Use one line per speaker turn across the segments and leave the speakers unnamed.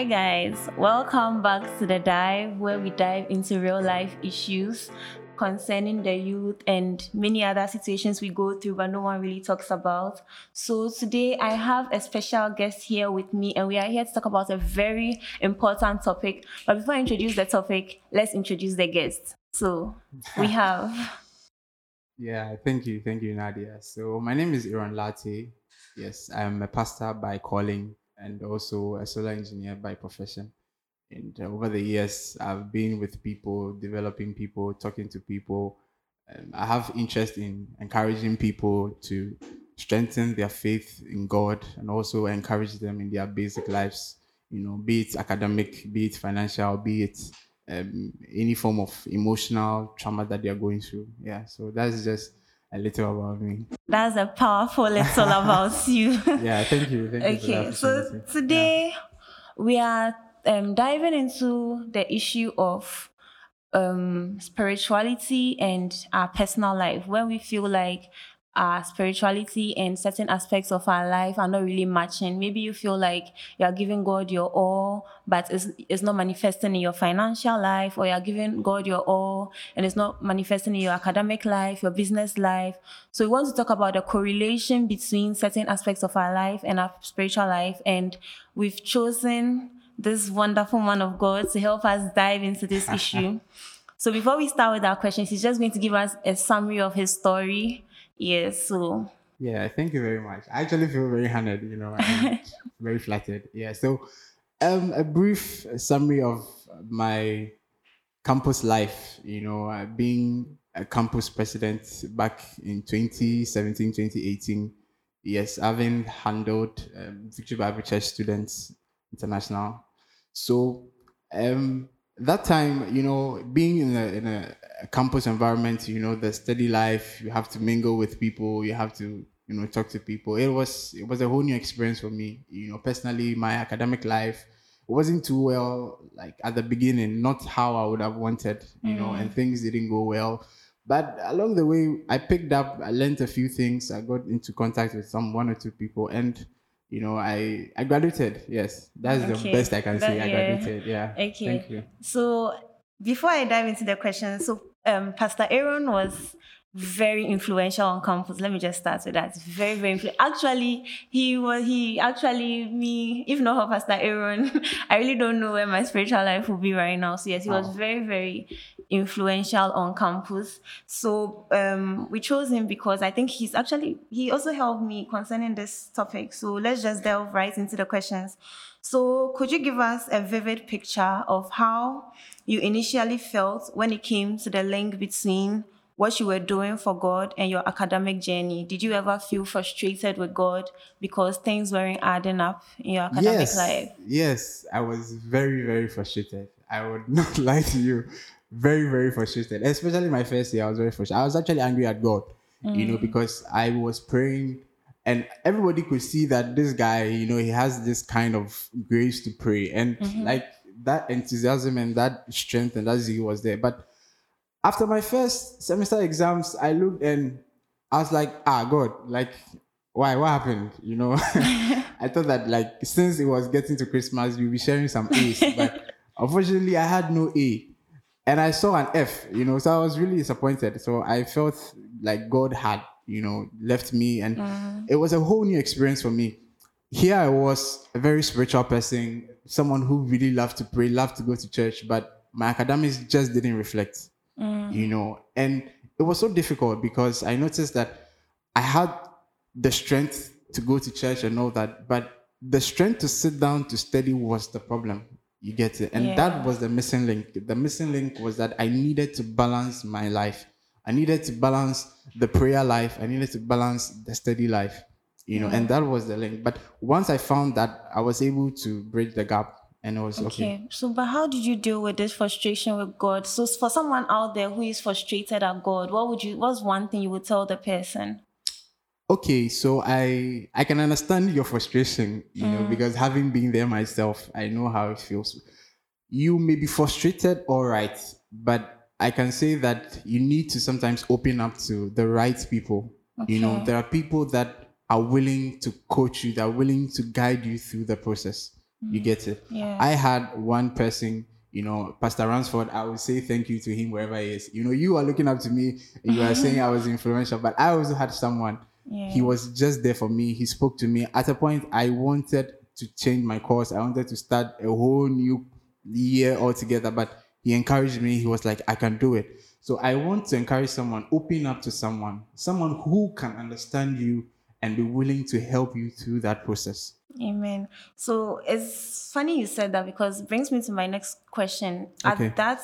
Hi, guys. Welcome back to the dive where we dive into real life issues concerning the youth and many other situations we go through, but no one really talks about. So, today I have a special guest here with me, and we are here to talk about a very important topic. But before I introduce the topic, let's introduce the guest. So, we have.
Yeah, thank you. Thank you, Nadia. So, my name is Aaron Latte. Yes, I'm a pastor by calling and also a solar engineer by profession. And over the years, I've been with people, developing people, talking to people. I have interest in encouraging people to strengthen their faith in God and also encourage them in their basic lives, you know, be it academic, be it financial, be it um, any form of emotional trauma that they are going through. Yeah, so that's just a little about me.
That's a powerful little about you.
yeah, thank you. Thank
okay,
you
so today yeah. we are um, diving into the issue of um, spirituality and our personal life when we feel like our spirituality and certain aspects of our life are not really matching. Maybe you feel like you're giving God your all, but it's, it's not manifesting in your financial life, or you're giving God your all and it's not manifesting in your academic life, your business life. So, we want to talk about the correlation between certain aspects of our life and our spiritual life. And we've chosen this wonderful man of God to help us dive into this issue. So, before we start with our questions, he's just going to give us a summary of his story Yes. So.
Yeah, thank you very much. I actually feel very honored. You know, very flattered. Yeah. So, um, a brief summary of my campus life. You know, uh, being a campus president back in 2017, 2018. Yes, having handled um, Victory Bible Church Students International. So, um, that time, you know, being in a, in a campus environment, you know, the study life, you have to mingle with people, you have to, you know, talk to people. It was it was a whole new experience for me. You know, personally, my academic life wasn't too well like at the beginning, not how I would have wanted, you mm. know, and things didn't go well. But along the way, I picked up, I learned a few things. I got into contact with some one or two people, and you know, I I graduated. Yes, that's okay. the best I can that, say. I graduated. Yeah.
Okay.
Thank you.
So before I dive into the question, so um, Pastor Aaron was very influential on campus. Let me just start with that. Very, very influential. Actually, he was he actually me, if not for Pastor Aaron, I really don't know where my spiritual life will be right now. So yes, he was very, very influential on campus. So um, we chose him because I think he's actually he also helped me concerning this topic. So let's just delve right into the questions. So could you give us a vivid picture of how you initially felt when it came to the link between what you were doing for God and your academic journey. Did you ever feel frustrated with God because things weren't adding up in your academic
yes,
life?
Yes, I was very, very frustrated. I would not lie to you. Very, very frustrated. Especially my first year, I was very frustrated. I was actually angry at God, mm. you know, mm. because I was praying and everybody could see that this guy, you know, he has this kind of grace to pray. And mm-hmm. like that enthusiasm and that strength and that zeal was there. But after my first semester exams, I looked and I was like, ah, God, like, why? What happened? You know, I thought that like since it was getting to Christmas, we'll be sharing some A's, but unfortunately, I had no A, and I saw an F. You know, so I was really disappointed. So I felt like God had, you know, left me, and mm. it was a whole new experience for me. Here I was, a very spiritual person, someone who really loved to pray, loved to go to church, but my academics just didn't reflect mm. you know. And it was so difficult because I noticed that I had the strength to go to church and all that, but the strength to sit down to study was the problem. You get it? And yeah. that was the missing link. The missing link was that I needed to balance my life. I needed to balance the prayer life. I needed to balance the study life, you know, and that was the link. But once I found that, I was able to bridge the gap and it was okay. okay.
So, but how did you deal with this frustration with God? So, for someone out there who is frustrated at God, what would you? What's one thing you would tell the person?
Okay, so I I can understand your frustration, you mm. know, because having been there myself, I know how it feels. You may be frustrated, all right, but I can say that you need to sometimes open up to the right people. Okay. You know, there are people that are willing to coach you, that are willing to guide you through the process You mm. get it?
Yeah.
I had one person, you know, Pastor Ransford, I would say thank you to him wherever he is. You know, you are looking up to me and you are saying I was influential, but I also had someone.
Yeah.
He was just there for me. He spoke to me. At a point, I wanted to change my course. I wanted to start a whole new year altogether, but he encouraged me. He was like, I can do it. So I want to encourage someone, open up to someone, someone who can understand you and be willing to help you through that process.
Amen. So it's funny you said that because it brings me to my next question.
Okay.
At that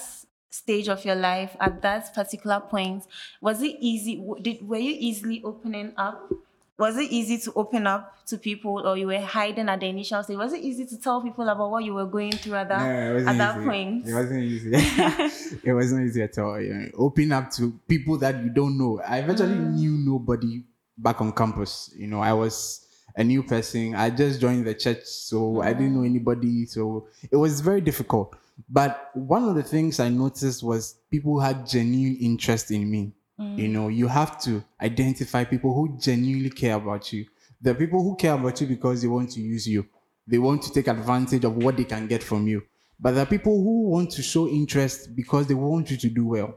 stage of your life, at that particular point, was it easy? Did were you easily opening up? Was it easy to open up to people, or you were hiding at the initial stage? Was it easy to tell people about what you were going through at that
No,
at that
easy.
point?
It wasn't easy. it wasn't easy at all. Know, open up to people that you don't know. I eventually
Mm.
knew nobody back on campus. You know, I was a new person. I just joined the church, so I didn't know
Mm.
anybody. So it was very difficult. But one of the things I noticed was people had genuine interest in me.
Mm.
You know, you have to identify people who genuinely care about you. The people who care about you because they want to use you. They want to take advantage of what they can get from you. But there are people who want to show interest because they want you to do well.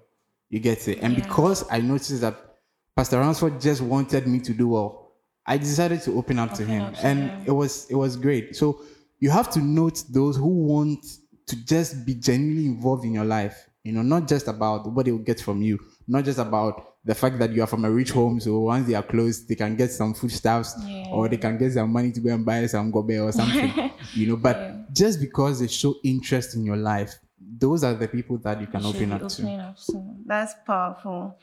You get it? And
Yeah.
because I noticed that Pastor Ransford just wanted me to do well, I decided to open up to him.
up to
and
him.
it was it was great. So you have to note those who want to just be genuinely involved in your life. You know, not just about what they will get from you, not just about the fact that you are from a rich home, so once they are close, they can get some foodstuffs
Yeah.
or they can get some money to go and buy some gobe or something. you know, but
Yeah.
just because they show interest in your life, those are the people that you can
should
open up to.
up to. That's powerful.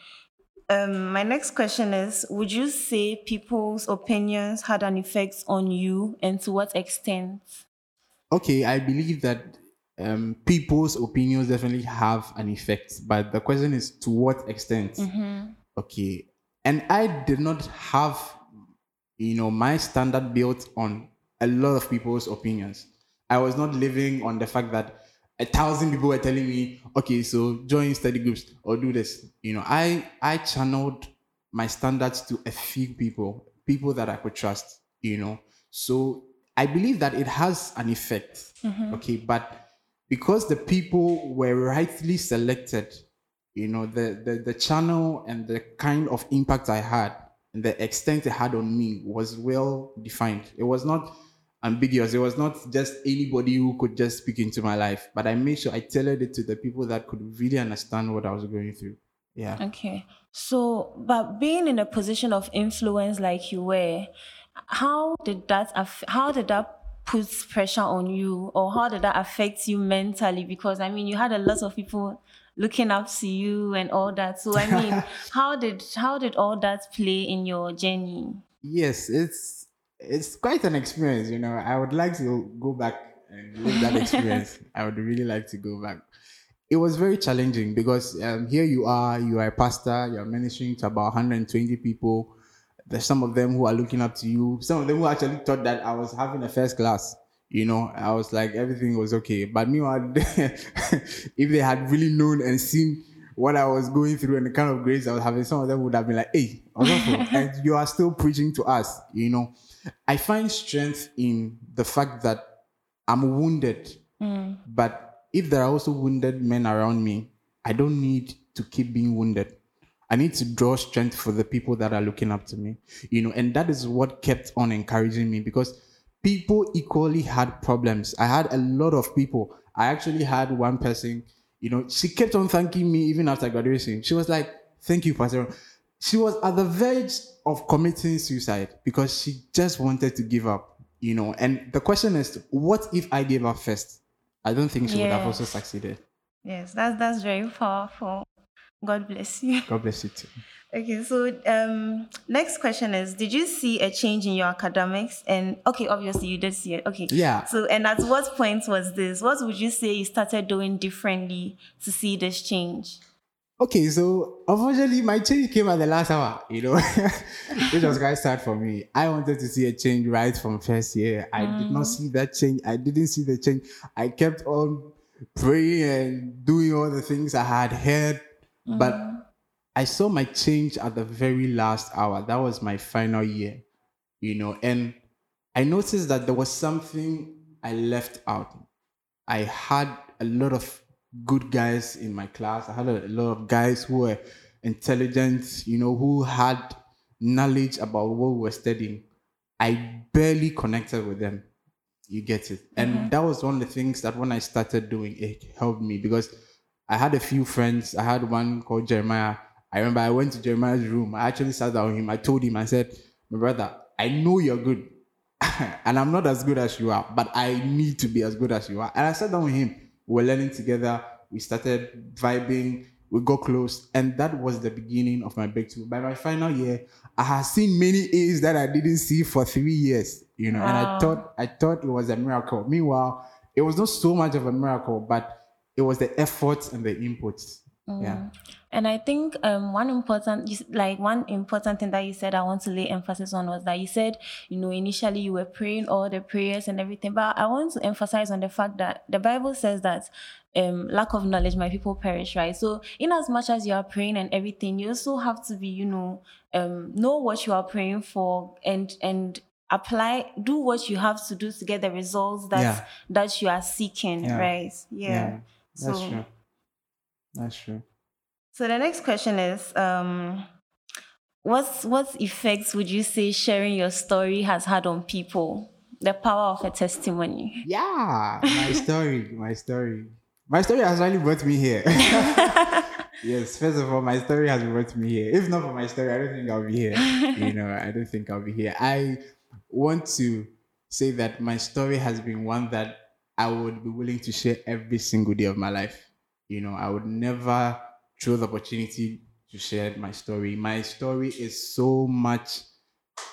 Um, my next question is Would you say people's opinions had an effect on you and to what extent?
Okay, I believe that um, people's opinions definitely have an effect, but the question is to what extent?
Mm-hmm.
Okay, and I did not have, you know, my standard built on a lot of people's opinions. I was not living on the fact that a thousand people were telling me, okay, so join study groups or do this. You know, I I channeled my standards to a few people, people that I could trust. You know, so I believe that it has an effect. Mm-hmm. Okay, but because the people were rightly selected, you know, the, the the channel and the kind of impact I had and the extent it had on me was well defined. It was not ambiguous. It was not just anybody who could just speak into my life, but I made sure I tailored it to the people that could really understand what I was going through. Yeah.
Okay. So, but being in a position of influence like you were, how did that aff- how did that put pressure on you or how did that affect you mentally because I mean you had a lot of people looking up to you and all that. So I mean, how did how did all that play in your journey?
Yes, it's it's quite an experience, you know. I would like to go back and live that experience. I would really like to go back. It was very challenging because um, here you are, you are a pastor, you are ministering to about 120 people. There's some of them who are looking up to you. Some of them who actually thought that I was having a first class. You know, I was like everything was okay. But meanwhile, if they had really known and seen what I was going through and the kind of grades I was having, some of them would have been like, "Hey, and you are still preaching to us." You know, I find strength in the fact that I'm wounded, mm. but if there are also wounded men around me, I don't need to keep being wounded. I need to draw strength for the people that are looking up to me, you know, and that is what kept on encouraging me because people equally had problems. I had a lot of people. I actually had one person, you know, she kept on thanking me even after graduation. She was like, Thank you, Pastor. She was at the verge of committing suicide because she just wanted to give up, you know. And the question is, what if I gave up first? I don't think she would have also succeeded.
Yes, that's that's very powerful. God bless you.
God bless you too.
Okay, so um, next question is: Did you see a change in your academics? And okay, obviously you did see it. Okay,
Yeah.
So, and at what point was this? What would you say you started doing differently to see this change?
Okay, so unfortunately, my change came at the last hour, you know, which was quite sad for me. I wanted to see a change right from first year. I did not mm. see that change. I didn't see the change. I kept on praying and doing all the things I had heard, but mm. I saw my change at the very last hour. That was my final year, you know, and I noticed that there was something I left out. I had a lot of good guys in my class. I had a lot of guys who were intelligent, you know, who had knowledge about what we were studying. I barely connected with them. You get it. And
Mm-hmm.
that was one of the things that when I started doing it helped me because I had a few friends. I had one called Jeremiah. I remember I went to Jeremiah's room. I actually sat down with him. I told him, I said, My brother, I know you're good. and I'm not as good as you are, but I need to be as good as you are. And I sat down with him. We were learning together. We started vibing. We got close. And that was the beginning of my breakthrough. By my final year, I had seen many A's that I didn't see for three years. You know, and I thought I thought it was a miracle. Meanwhile, it was not so much of a miracle, but it was the efforts and the inputs. Yeah.
And I think um, one important, like one important thing that you said, I want to lay emphasis on was that you said, you know, initially you were praying all the prayers and everything, but I want to emphasize on the fact that the Bible says that um, lack of knowledge, my people perish, right? So, in as much as you are praying and everything, you also have to be, you know, um, know what you are praying for and and apply, do what you have to do to get the results that
Yeah.
that you are seeking,
Yeah.
right? Yeah.
That's
So-
true. That's true.
So the next question is, um, what's what effects would you say sharing your story has had on people? The power of a testimony.
Yeah, my story, my story. My story has really brought me here. yes, first of all, my story has brought me here. If not for my story, I don't think I'll be here. you know, I don't think I'll be here. I want to say that my story has been one that I would be willing to share every single day of my life. You know, I would never throw the opportunity to share my story. My story is so much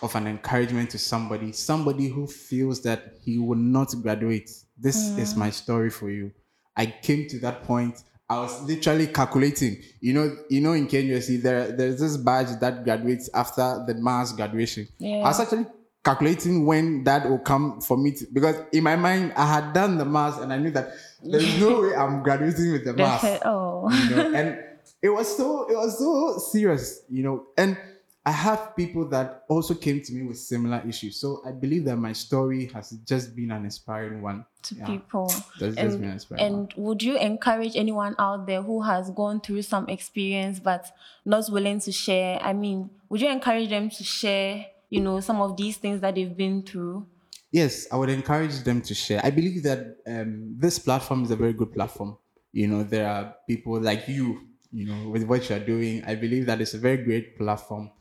of an encouragement to somebody, somebody who feels that he will not graduate. This is mm. my story for you. I came to that point. I was literally calculating. You know, you know, in Kenya, see there there's this badge that graduates after the mass graduation.
Yeah.
I was actually calculating when that will come for me to, because in my mind I had done the mass and I knew that there's no way I'm graduating with the
mask. Oh,
you know, and it was so it was so serious, you know. And I have people that also came to me with similar issues. So I believe that my story has just been an inspiring one.
to
Yeah.
people.
That's just been inspiring one.
and would you encourage anyone out there who has gone through some experience but not willing to share? I mean, would you encourage them to share, you know, some of these things that they've been through?
Yes, I would encourage them to share. I believe that um, this platform is a very good platform. You know, there are people like you, you know, with what you are doing. I believe that it's a very great platform.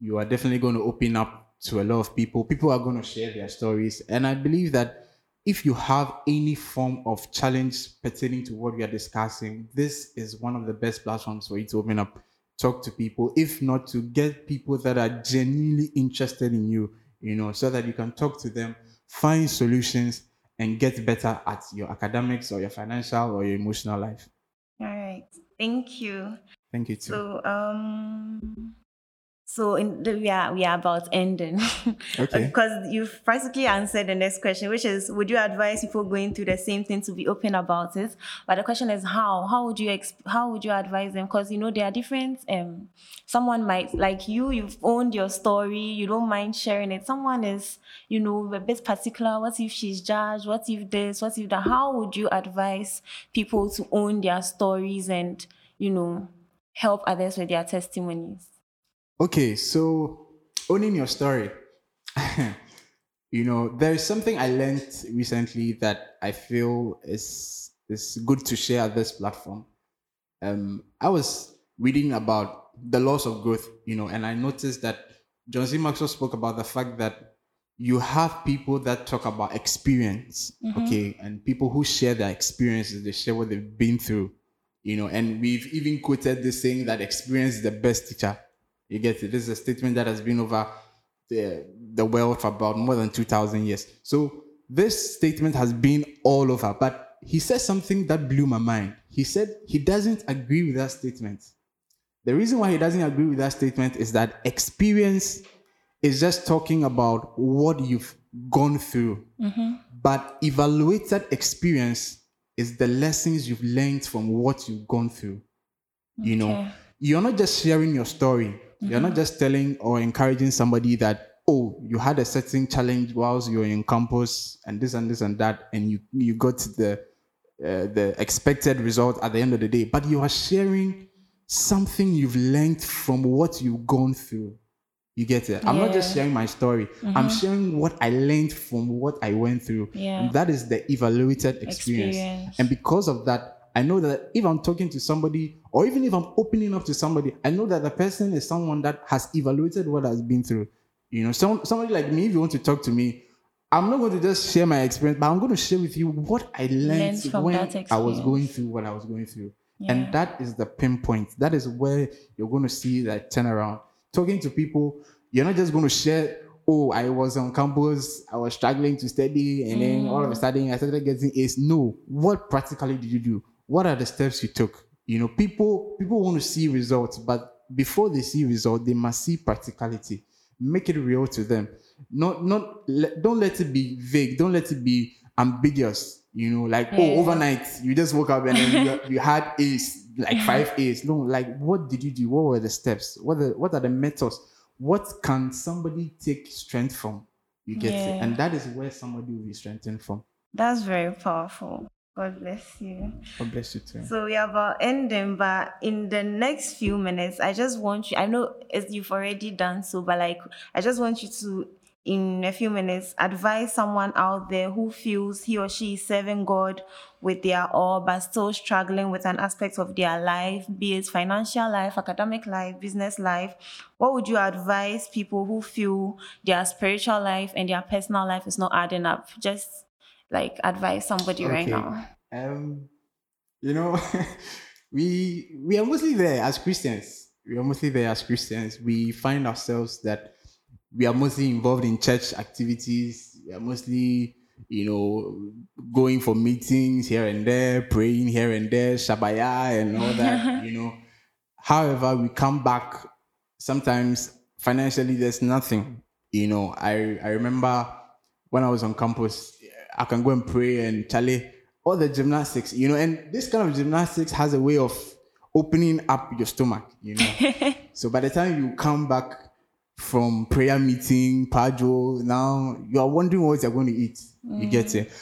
You are definitely going to open up to a lot of people. People are going to share their stories. And I believe that if you have any form of challenge pertaining to what we are discussing, this is one of the best platforms for you to open up, talk to people, if not to get people that are genuinely interested in you, you know, so that you can talk to them, find solutions, and get better at your academics or your financial or your emotional life.
All right. Thank you.
Thank you too.
So, um, so in the, we are we are about ending.
Okay.
because you've practically answered the next question, which is, would you advise people going through the same thing to be open about it? But the question is, how? How would you exp- how would you advise them? Because you know there are different. Um, someone might like you. You've owned your story. You don't mind sharing it. Someone is, you know, a bit particular. What if she's judged? What if this? What if that? How would you advise people to own their stories and you know help others with their testimonies?
Okay, so owning your story. you know, there is something I learned recently that I feel is is good to share at this platform. Um, I was reading about the laws of growth, you know, and I noticed that John C. Maxwell spoke about the fact that you have people that talk about experience, okay, and people who share their experiences, they share what they've been through, you know, and we've even quoted this saying that experience is the best teacher. You get it? This is a statement that has been over the, the world for about more than 2,000 years. So this statement has been all over, but he said something that blew my mind. He said he doesn't agree with that statement. The reason why he doesn't agree with that statement is that experience is just talking about what you've gone through. Mm-hmm. But evaluated experience is the lessons you've learned from what you've gone through. You know. You're not just sharing your story. You're not just telling or encouraging somebody that, oh, you had a certain challenge whilst you're in campus and this and this and that, and you you got the uh, the expected result at the end of the day, but you are sharing something you've learned from what you've gone through. You get it? I'm not just sharing my story. I'm sharing what I learned from what I went through.
Yeah.
And that is the evaluated experience.
Experience.
And because of that, I know that if I'm talking to somebody, or even if I'm opening up to somebody, I know that the person is someone that has evaluated what has been through. You know, some, somebody like me, if you want to talk to me, I'm not going to just share my experience, but I'm going to share with you what I learned when I was going through what I was going through.
Yeah.
And that is the pinpoint. That is where you're going to see that turnaround. Talking to people, you're not just going to share, oh, I was on campus, I was struggling to study, and then all of a sudden I started getting A's. No. What practically did you do? What are the steps you took? You know, people people want to see results, but before they see results, they must see practicality. Make it real to them. Not not don't let it be vague. Don't let it be ambiguous. You know, like oh,
Yeah.
oh, overnight you just woke up and then you, you had A's, like five A's. No, like what did you do? What were the steps? What the what are the methods? What can somebody take strength from? You get it, and that is where somebody will be strengthened from.
That's very powerful. God bless you.
God bless you too.
So we are about ending, but in the next few minutes, I just want you. I know it's, you've already done so, but like I just want you to, in a few minutes, advise someone out there who feels he or she is serving God with their all, but still struggling with an aspect of their life, be it financial life, academic life, business life. What would you advise people who feel their spiritual life and their personal life is not adding up? Just like advise somebody right now.
Um, you know, we we are mostly there as Christians. We are mostly there as Christians. We find ourselves that we are mostly involved in church activities. We are mostly, you know, going for meetings here and there, praying here and there, shabaya and all that. you know, however, we come back. Sometimes financially, there's nothing. You know, I I remember when I was on campus, I can go and pray and Charlie, all the gymnastics, you know, and this kind of gymnastics has a way of opening up your stomach, you know. so by the time you come back from prayer meeting, Pajo, now you are wondering what you're going to eat. You get mm. it.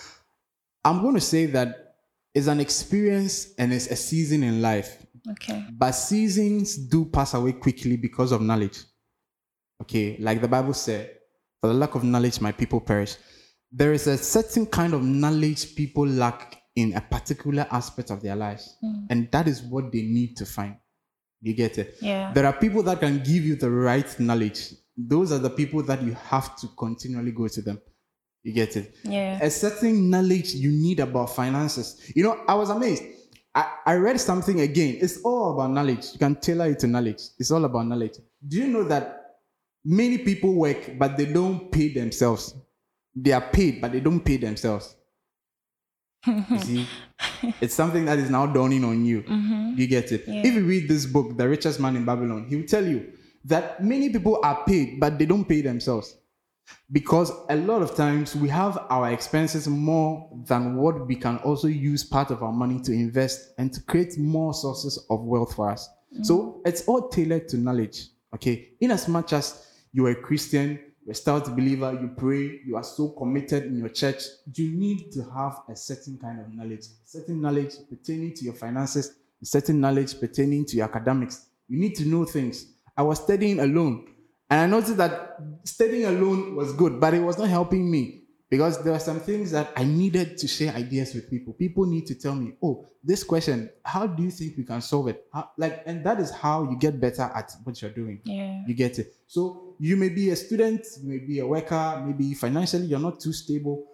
I'm going to say that it's an experience and it's a season in life.
Okay.
But seasons do pass away quickly because of knowledge. Okay, like the Bible said, for the lack of knowledge, my people perish. There is a certain kind of knowledge people lack in a particular aspect of their lives, hmm. and that is what they need to find. You get it?
Yeah.
There are people that can give you the right knowledge. Those are the people that you have to continually go to them. You get it?
Yeah.
a certain knowledge you need about finances. You know, I was amazed. I, I read something again. It's all about knowledge. You can tailor it to knowledge. It's all about knowledge. Do you know that many people work, but they don't pay themselves? They are paid, but they don't pay themselves. you see, it's something that is now dawning on you. Mm-hmm. You get it?
Yeah.
If you read this book, The Richest Man in Babylon, he will tell you that many people are paid, but they don't pay themselves because a lot of times we have our expenses more than what we can also use part of our money to invest and to create more sources of wealth for us. So mm-hmm. it's all tailored to knowledge. Okay. In as much as you're a Christian, you're a stout believer, you pray, you are so committed in your church, you need to have a certain kind of knowledge, certain knowledge pertaining to your finances, certain knowledge pertaining to your academics. You need to know things. I was studying alone. And I noticed that studying alone was good, but it was not helping me because there were some things that I needed to share ideas with people. People need to tell me, oh, this question, how do you think we can solve it? How, like, and that is how you get better at what you're doing.
Yeah.
You get it. So you may be a student, you may be a worker, maybe financially you're not too stable.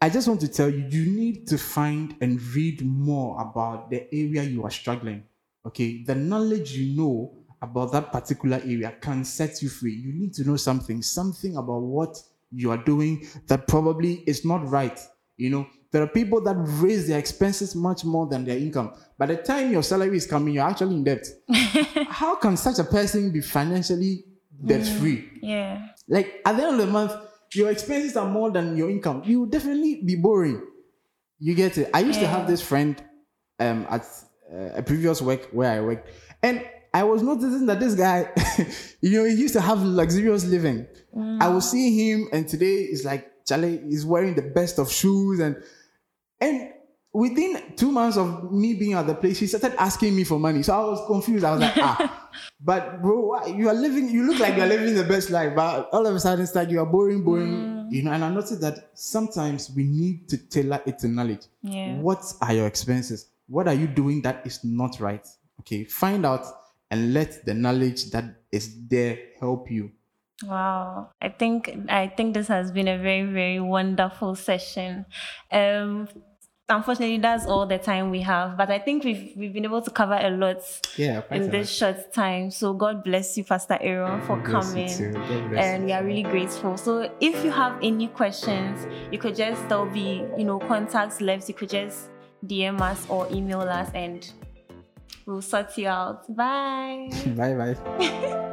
I just want to tell you, you need to find and read more about the area you are struggling. Okay, the knowledge you know about that particular area can set you free. You need to know something, something about what you are doing that probably is not right. You know, there are people that raise their expenses much more than their income. By the time your salary is coming, you're actually in debt. How can such a person be financially debt free?
Yeah.
Like at the end of the month, your expenses are more than your income. You will definitely be boring. You get it. I used to have this friend um, at uh, a previous work where I worked, and I was noticing that this guy, you know, he used to have luxurious living. I was seeing him, and today it's like Charlie is wearing the best of shoes, and and within two months of me being at the place, he started asking me for money. So I was confused. I was like, ah, but bro, you are living, you look like you're living the best life, but all of a sudden it's like you are boring, boring, you know. And I noticed that sometimes we need to tailor it to knowledge.
Yeah.
What are your expenses? What are you doing that is not right? Okay, find out and let the knowledge that is there help you.
Wow. I think I think this has been a very, very wonderful session. Um unfortunately that's all the time we have. But I think we've we've been able to cover a lot
Yeah,
in this short time. So God bless you, Pastor Aaron, mm, for
lot. You
coming.
too. God bless
and
you.
we are really grateful. So if you have any questions, you could just there'll be you know contacts left. You could just DM us or email us, and we'll sort you out. Bye.
Bye bye.